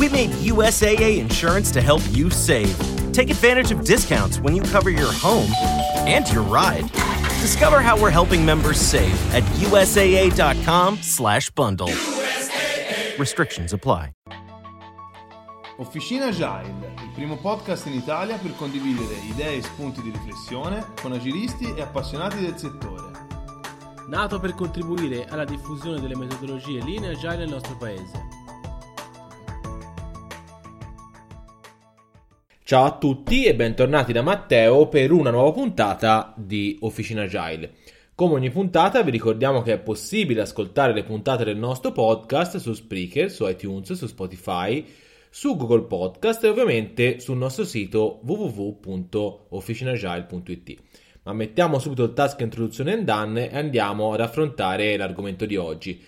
We made USAA insurance to help you save. Take advantage of discounts when you cover your home and your ride. Discover how we're helping members save at usaa.com/bundle. USAA. Restrictions apply. Officina Agile, il primo podcast in Italia per condividere idee e spunti di riflessione con agilisti e appassionati del settore. Nato per contribuire alla diffusione delle metodologie linee agile nel nostro paese. Ciao a tutti e bentornati da Matteo per una nuova puntata di Officina Agile. Come ogni puntata vi ricordiamo che è possibile ascoltare le puntate del nostro podcast su Spreaker, su iTunes, su Spotify, su Google Podcast e ovviamente sul nostro sito www.officinagile.it. Ma mettiamo subito il task introduzione and done e andiamo ad affrontare l'argomento di oggi.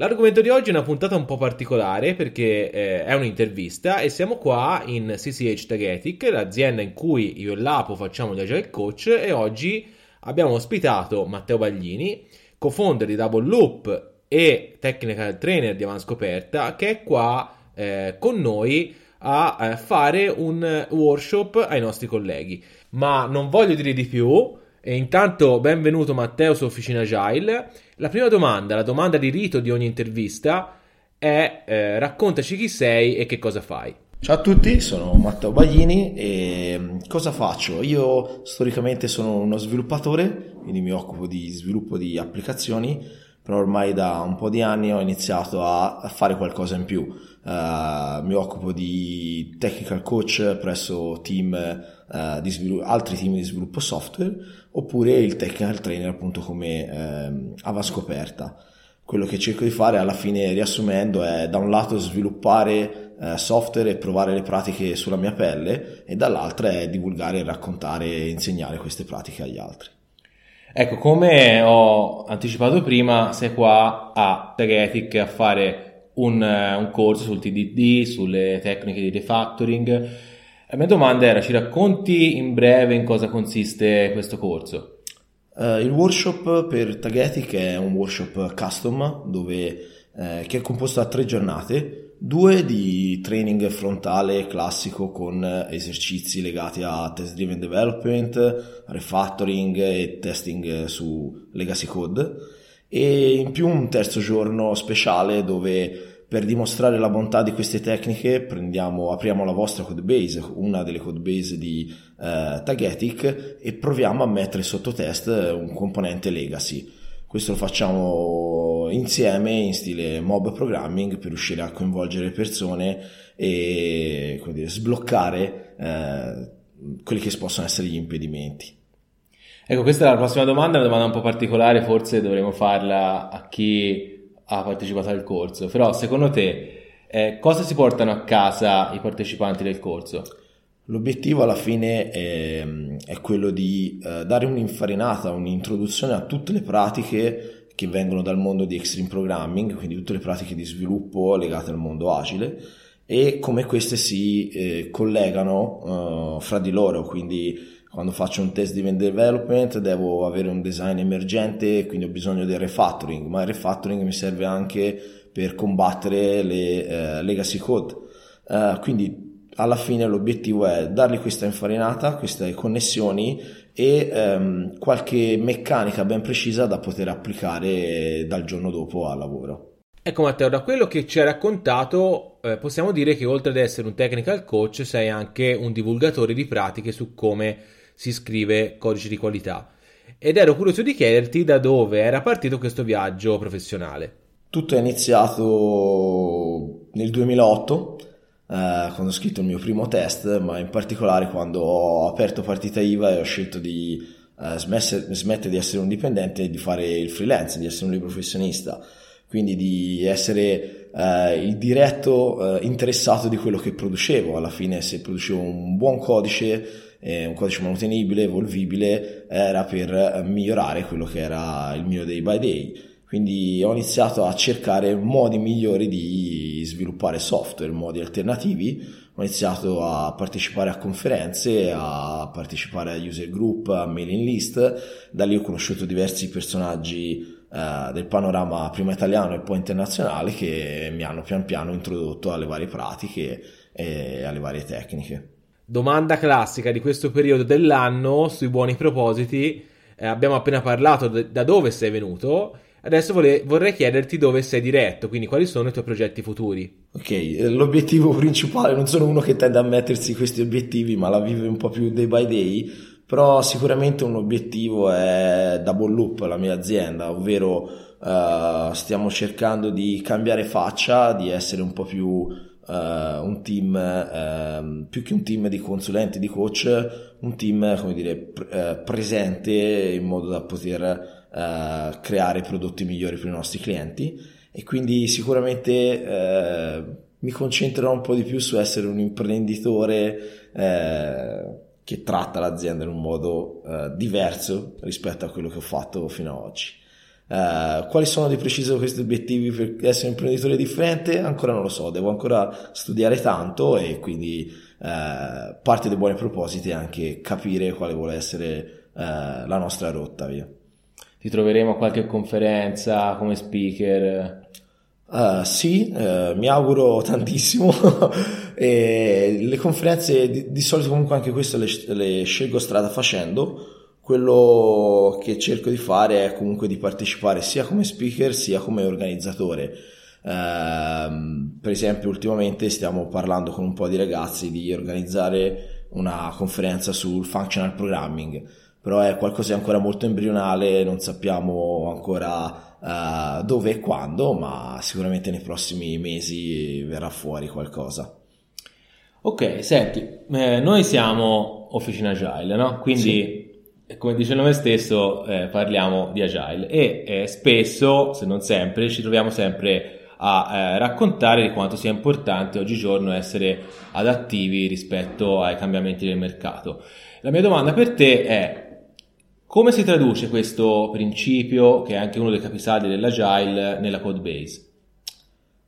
L'argomento di oggi è una puntata un po' particolare perché eh, è un'intervista e siamo qua in CCH Tagetic, l'azienda in cui io e Lapo facciamo gli Agile Coach e oggi abbiamo ospitato Matteo Baglini, co-founder di Double Loop e technical trainer di Avanscoperta che è qua eh, con noi a eh, fare un workshop ai nostri colleghi. Ma non voglio dire di più, e intanto benvenuto Matteo su Officina Agile. La prima domanda, la domanda di rito di ogni intervista è eh, raccontaci chi sei e che cosa fai. Ciao a tutti, sono Matteo Baglini e mm, cosa faccio? Io storicamente sono uno sviluppatore, quindi mi occupo di sviluppo di applicazioni, però ormai da un po' di anni ho iniziato a fare qualcosa in più. Uh, mi occupo di technical coach presso team, uh, di svilu- altri team di sviluppo software oppure il technical trainer appunto come eh, Avascoperta. Quello che cerco di fare alla fine riassumendo è da un lato sviluppare eh, software e provare le pratiche sulla mia pelle e dall'altro è divulgare, raccontare e insegnare queste pratiche agli altri. Ecco, come ho anticipato prima, sei qua a Tagetic a fare un, un corso sul TDD, sulle tecniche di refactoring la mia domanda era, ci racconti in breve in cosa consiste questo corso? Uh, il workshop per Tagetic è un workshop custom dove, eh, che è composto da tre giornate, due di training frontale classico con esercizi legati a test driven development, refactoring e testing su legacy code e in più un terzo giorno speciale dove per dimostrare la bontà di queste tecniche apriamo la vostra codebase, una delle codebase di eh, Tagetic e proviamo a mettere sotto test un componente legacy. Questo lo facciamo insieme in stile mob programming per riuscire a coinvolgere persone e dire, sbloccare eh, quelli che possono essere gli impedimenti. Ecco, questa è la prossima domanda, una domanda un po' particolare, forse dovremmo farla a chi ha partecipato al corso, però secondo te eh, cosa si portano a casa i partecipanti del corso? L'obiettivo alla fine è, è quello di eh, dare un'infarinata, un'introduzione a tutte le pratiche che vengono dal mondo di extreme programming, quindi tutte le pratiche di sviluppo legate al mondo agile e come queste si eh, collegano uh, fra di loro, quindi quando faccio un test di development devo avere un design emergente, quindi ho bisogno del refactoring, ma il refactoring mi serve anche per combattere le uh, legacy code. Uh, quindi alla fine l'obiettivo è dargli questa infarinata, queste connessioni e um, qualche meccanica ben precisa da poter applicare dal giorno dopo al lavoro. Ecco Matteo, da quello che ci hai raccontato eh, possiamo dire che oltre ad essere un technical coach sei anche un divulgatore di pratiche su come si scrive codice di qualità. Ed ero curioso di chiederti da dove era partito questo viaggio professionale. Tutto è iniziato nel 2008, eh, quando ho scritto il mio primo test, ma in particolare quando ho aperto partita IVA e ho scelto di eh, smettere di essere un dipendente e di fare il freelance, di essere un libro professionista, quindi di essere eh, il diretto eh, interessato di quello che producevo. Alla fine, se producevo un buon codice eh, un codice manutenibile, evolvibile, era per migliorare quello che era il mio day by day. Quindi ho iniziato a cercare modi migliori di sviluppare software, modi alternativi. Ho iniziato a partecipare a conferenze, a partecipare a user group, a mailing list. Da lì ho conosciuto diversi personaggi eh, del panorama prima italiano e poi internazionale che mi hanno pian piano introdotto alle varie pratiche e alle varie tecniche. Domanda classica di questo periodo dell'anno sui buoni propositi. Eh, abbiamo appena parlato de- da dove sei venuto. Adesso vole- vorrei chiederti dove sei diretto, quindi quali sono i tuoi progetti futuri. Ok, eh, l'obiettivo principale, non sono uno che tende a mettersi questi obiettivi, ma la vive un po' più day by day, però sicuramente un obiettivo è Double Loop, la mia azienda, ovvero uh, stiamo cercando di cambiare faccia, di essere un po' più uh, un team, uh, più che un team di consulenti, di coach, un team, come dire, pre- presente in modo da poter eh, creare prodotti migliori per i nostri clienti e quindi sicuramente eh, mi concentrerò un po' di più su essere un imprenditore eh, che tratta l'azienda in un modo diverso rispetto a quello che ho fatto fino ad oggi. Uh, quali sono di preciso questi obiettivi per essere un imprenditore differente? Ancora non lo so, devo ancora studiare tanto e quindi uh, parte dei buoni propositi è anche capire quale vuole essere uh, la nostra rotta. Via ti troveremo a qualche conferenza come speaker? Uh, sì, uh, mi auguro tantissimo. le conferenze di, di, solito comunque anche queste le, le, scelgo strada facendo. Quello che cerco di fare è comunque di partecipare sia come speaker sia come organizzatore. Uh, per esempio, ultimamente stiamo parlando con un po' di ragazzi di organizzare una conferenza sul functional programming però è qualcosa di ancora molto embrionale, non sappiamo ancora uh, dove e quando, ma sicuramente nei prossimi mesi verrà fuori qualcosa. Ok, senti, eh, noi siamo Officina Agile, no? Quindi, sì. come dice il nome stesso, eh, parliamo di Agile e eh, spesso, se non sempre, ci troviamo sempre a eh, raccontare di quanto sia importante oggigiorno essere adattivi rispetto ai cambiamenti del mercato. La mia domanda per te è come si traduce questo principio, che è anche uno dei capisaldi dell'agile, nella code base?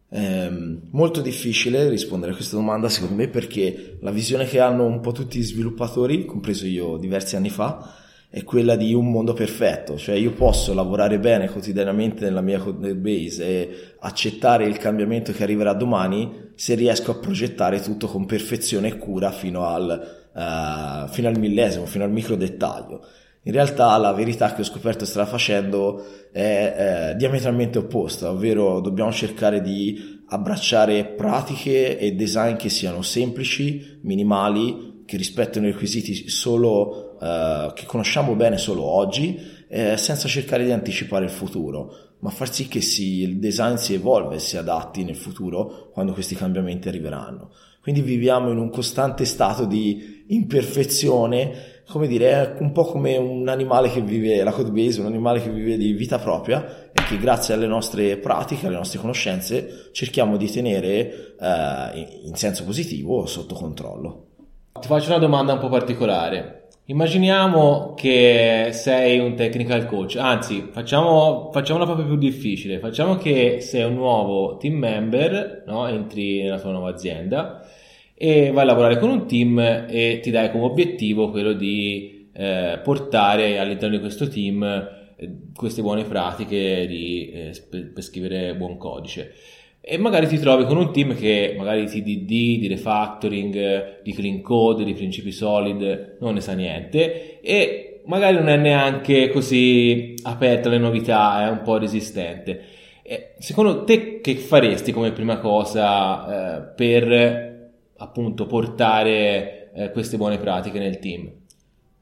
È molto difficile rispondere a questa domanda secondo me perché la visione che hanno un po' tutti gli sviluppatori, compreso io diversi anni fa, è quella di un mondo perfetto, cioè io posso lavorare bene quotidianamente nella mia code base e accettare il cambiamento che arriverà domani se riesco a progettare tutto con perfezione e cura fino al, uh, fino al millesimo, fino al micro dettaglio. In realtà la verità che ho scoperto strada facendo è, è diametralmente opposta, ovvero dobbiamo cercare di abbracciare pratiche e design che siano semplici, minimali, che rispettino i requisiti solo, eh, che conosciamo bene solo oggi, eh, senza cercare di anticipare il futuro, ma far sì che si, il design si evolve e si adatti nel futuro quando questi cambiamenti arriveranno. Quindi viviamo in un costante stato di imperfezione come dire, è un po' come un animale che vive, la code base, un animale che vive di vita propria e che grazie alle nostre pratiche, alle nostre conoscenze, cerchiamo di tenere eh, in senso positivo sotto controllo. Ti faccio una domanda un po' particolare. Immaginiamo che sei un technical coach, anzi, facciamo, facciamola proprio più difficile. Facciamo che sei un nuovo team member, no? entri nella tua nuova azienda e vai a lavorare con un team e ti dai come obiettivo quello di eh, portare all'interno di questo team eh, queste buone pratiche di, eh, per scrivere buon codice. E magari ti trovi con un team che magari di DD, di refactoring, di clean code, di principi solid, non ne sa niente e magari non è neanche così aperta alle novità, è un po' resistente. E secondo te che faresti come prima cosa eh, per appunto portare eh, queste buone pratiche nel team?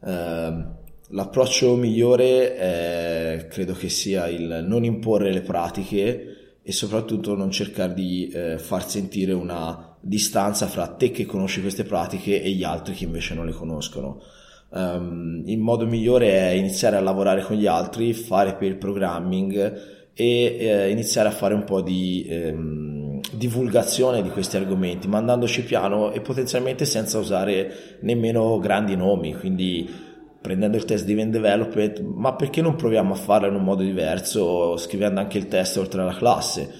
Uh, l'approccio migliore è, credo che sia il non imporre le pratiche e soprattutto non cercare di eh, far sentire una distanza fra te che conosci queste pratiche e gli altri che invece non le conoscono. Um, il modo migliore è iniziare a lavorare con gli altri, fare per programming e eh, iniziare a fare un po' di ehm, divulgazione di questi argomenti, mandandoci piano e potenzialmente senza usare nemmeno grandi nomi, quindi prendendo il test di Event Development, ma perché non proviamo a farlo in un modo diverso, scrivendo anche il test oltre alla classe?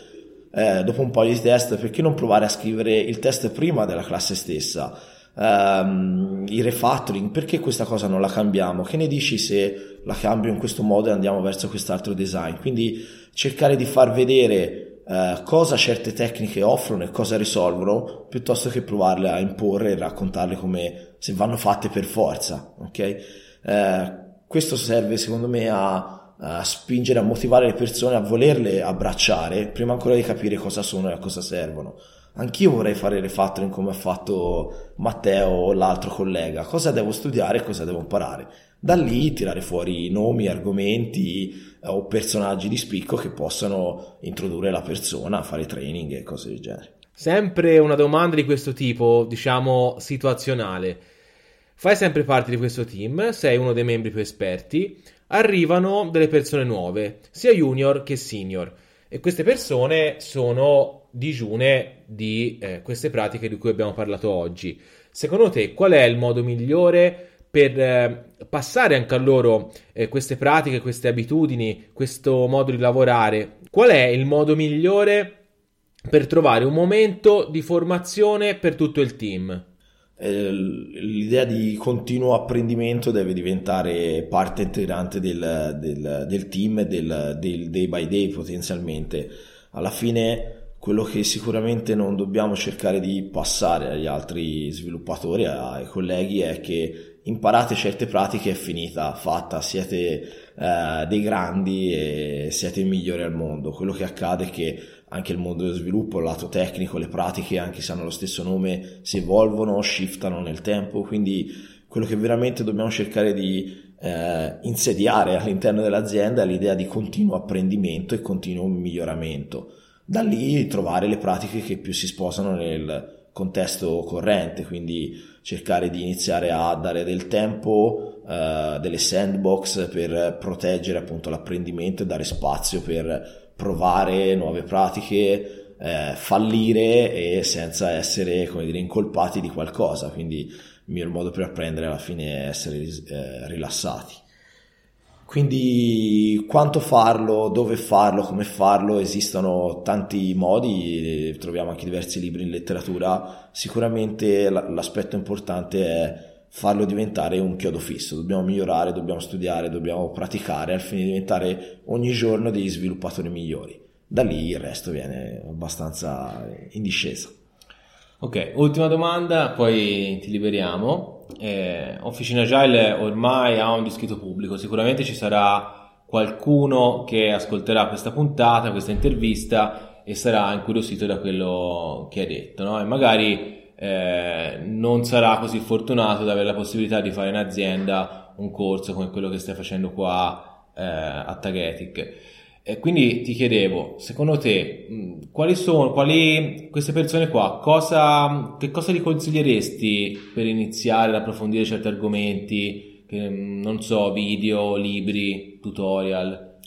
Eh, dopo un po' di test, perché non provare a scrivere il test prima della classe stessa? Um, il refactoring, perché questa cosa non la cambiamo? Che ne dici se la cambio in questo modo e andiamo verso quest'altro design. Quindi cercare di far vedere eh, cosa certe tecniche offrono e cosa risolvono, piuttosto che provarle a imporre e raccontarle come se vanno fatte per forza. Okay? Eh, questo serve secondo me a, a, spingere, a motivare le persone a volerle abbracciare prima ancora di capire cosa sono e a cosa servono. Anch'io vorrei fare refactoring come ha fatto Matteo o l'altro collega. Cosa devo studiare e cosa devo imparare? Da lì tirare fuori nomi, argomenti eh, o personaggi di spicco che possano introdurre la persona, fare training e cose del genere. Sempre una domanda di questo tipo, diciamo situazionale. Fai sempre parte di questo team, sei uno dei membri più esperti, arrivano delle persone nuove, sia junior che senior, e queste persone sono digiune di eh, queste pratiche di cui abbiamo parlato oggi. Secondo te qual è il modo migliore per eh, passare anche a loro eh, queste pratiche, queste abitudini, questo modo di lavorare? Qual è il modo migliore per trovare un momento di formazione per tutto il team? Eh, l'idea di continuo apprendimento deve diventare parte integrante del, del, del team e del, del day by day potenzialmente. Alla fine quello che sicuramente non dobbiamo cercare di passare agli altri sviluppatori, ai colleghi, è che imparate certe pratiche è finita, fatta, siete eh, dei grandi e siete i migliori al mondo. Quello che accade è che anche il mondo dello sviluppo, il lato tecnico, le pratiche, anche se hanno lo stesso nome, si evolvono, shiftano nel tempo, quindi quello che veramente dobbiamo cercare di eh, insediare all'interno dell'azienda è l'idea di continuo apprendimento e continuo miglioramento. Da lì trovare le pratiche che più si sposano nel contesto corrente, quindi cercare di iniziare a dare del tempo, eh, delle sandbox per proteggere appunto l'apprendimento e dare spazio per provare nuove pratiche, eh, fallire e senza essere come dire incolpati di qualcosa, quindi il miglior modo per apprendere alla fine è essere eh, rilassati. Quindi quanto farlo, dove farlo, come farlo, esistono tanti modi, troviamo anche diversi libri in letteratura, sicuramente l'aspetto importante è farlo diventare un chiodo fisso, dobbiamo migliorare, dobbiamo studiare, dobbiamo praticare al fine di diventare ogni giorno degli sviluppatori migliori. Da lì il resto viene abbastanza in discesa. Ok, ultima domanda, poi ti liberiamo eh, Officina Agile ormai ha un discreto pubblico, sicuramente ci sarà qualcuno che ascolterà questa puntata, questa intervista e sarà incuriosito da quello che hai detto, no? E magari eh, non sarà così fortunato ad avere la possibilità di fare in azienda un corso come quello che stai facendo qua eh, a Tagetic. E quindi ti chiedevo, secondo te, quali sono, quali, queste persone qua, cosa, che cosa gli consiglieresti per iniziare ad approfondire certi argomenti, che, non so, video, libri, tutorial?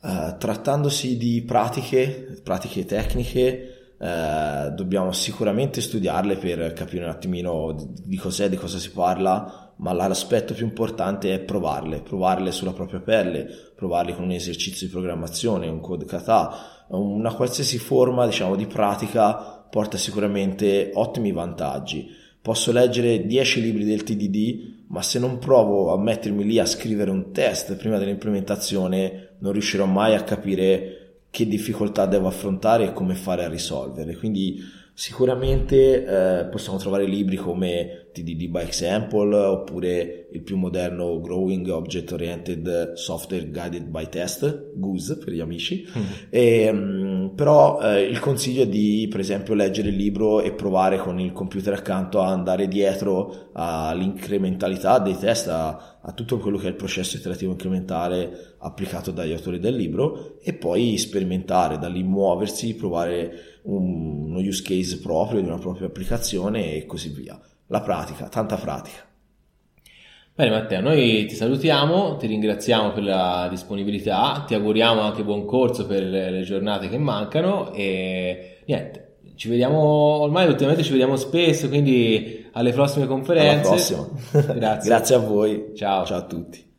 Uh, trattandosi di pratiche, pratiche tecniche, uh, dobbiamo sicuramente studiarle per capire un attimino di cos'è, di cosa si parla, ma l'aspetto più importante è provarle, provarle sulla propria pelle, provarle con un esercizio di programmazione, un code kata, una qualsiasi forma diciamo, di pratica porta sicuramente ottimi vantaggi. Posso leggere 10 libri del TDD, ma se non provo a mettermi lì a scrivere un test prima dell'implementazione, non riuscirò mai a capire che difficoltà devo affrontare e come fare a risolverle. Quindi Sicuramente eh, possiamo trovare libri come TDD by Example oppure il più moderno Growing Object Oriented Software Guided by Test, GUS per gli amici. Mm. E, um, però eh, il consiglio è di per esempio leggere il libro e provare con il computer accanto a andare dietro all'incrementalità dei test, a, a tutto quello che è il processo iterativo incrementale applicato dagli autori del libro e poi sperimentare, da lì muoversi, provare un, uno use case proprio di una propria applicazione e così via. La pratica, tanta pratica. Bene Matteo, noi ti salutiamo, ti ringraziamo per la disponibilità, ti auguriamo anche buon corso per le giornate che mancano e niente, ci vediamo, ormai ultimamente ci vediamo spesso, quindi alle prossime conferenze. Alla prossima. Grazie. Grazie a voi. Ciao. Ciao a tutti.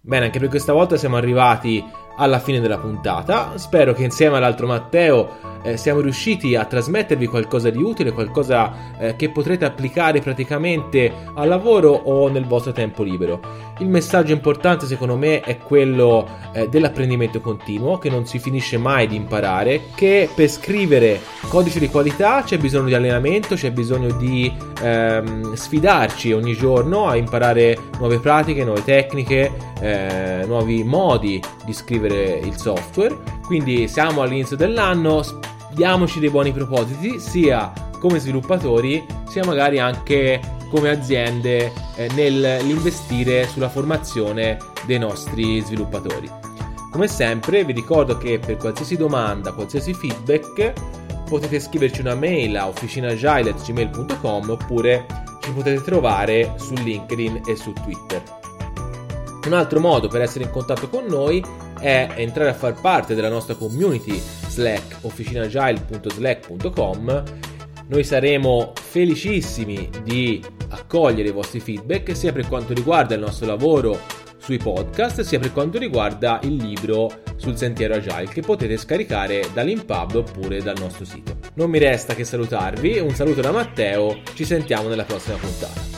Bene, anche per questa volta siamo arrivati alla fine della puntata. Spero che insieme all'altro Matteo eh, siamo riusciti a trasmettervi qualcosa di utile, qualcosa eh, che potrete applicare praticamente al lavoro o nel vostro tempo libero. Il messaggio importante secondo me è quello eh, dell'apprendimento continuo, che non si finisce mai di imparare, che per scrivere codice di qualità c'è bisogno di allenamento, c'è bisogno di ehm, sfidarci ogni giorno a imparare nuove pratiche, nuove tecniche, eh, nuovi modi di scrivere il software. Quindi siamo all'inizio dell'anno, diamoci dei buoni propositi, sia come sviluppatori, sia magari anche come aziende eh, nell'investire sulla formazione dei nostri sviluppatori. Come sempre vi ricordo che per qualsiasi domanda, qualsiasi feedback potete scriverci una mail a officinagile.gmail.com oppure ci potete trovare su LinkedIn e su Twitter. Un altro modo per essere in contatto con noi è entrare a far parte della nostra community Slack officinagile.slack.com. Noi saremo felicissimi di accogliere i vostri feedback sia per quanto riguarda il nostro lavoro sui podcast sia per quanto riguarda il libro sul sentiero agile che potete scaricare dall'Impub oppure dal nostro sito. Non mi resta che salutarvi, un saluto da Matteo, ci sentiamo nella prossima puntata.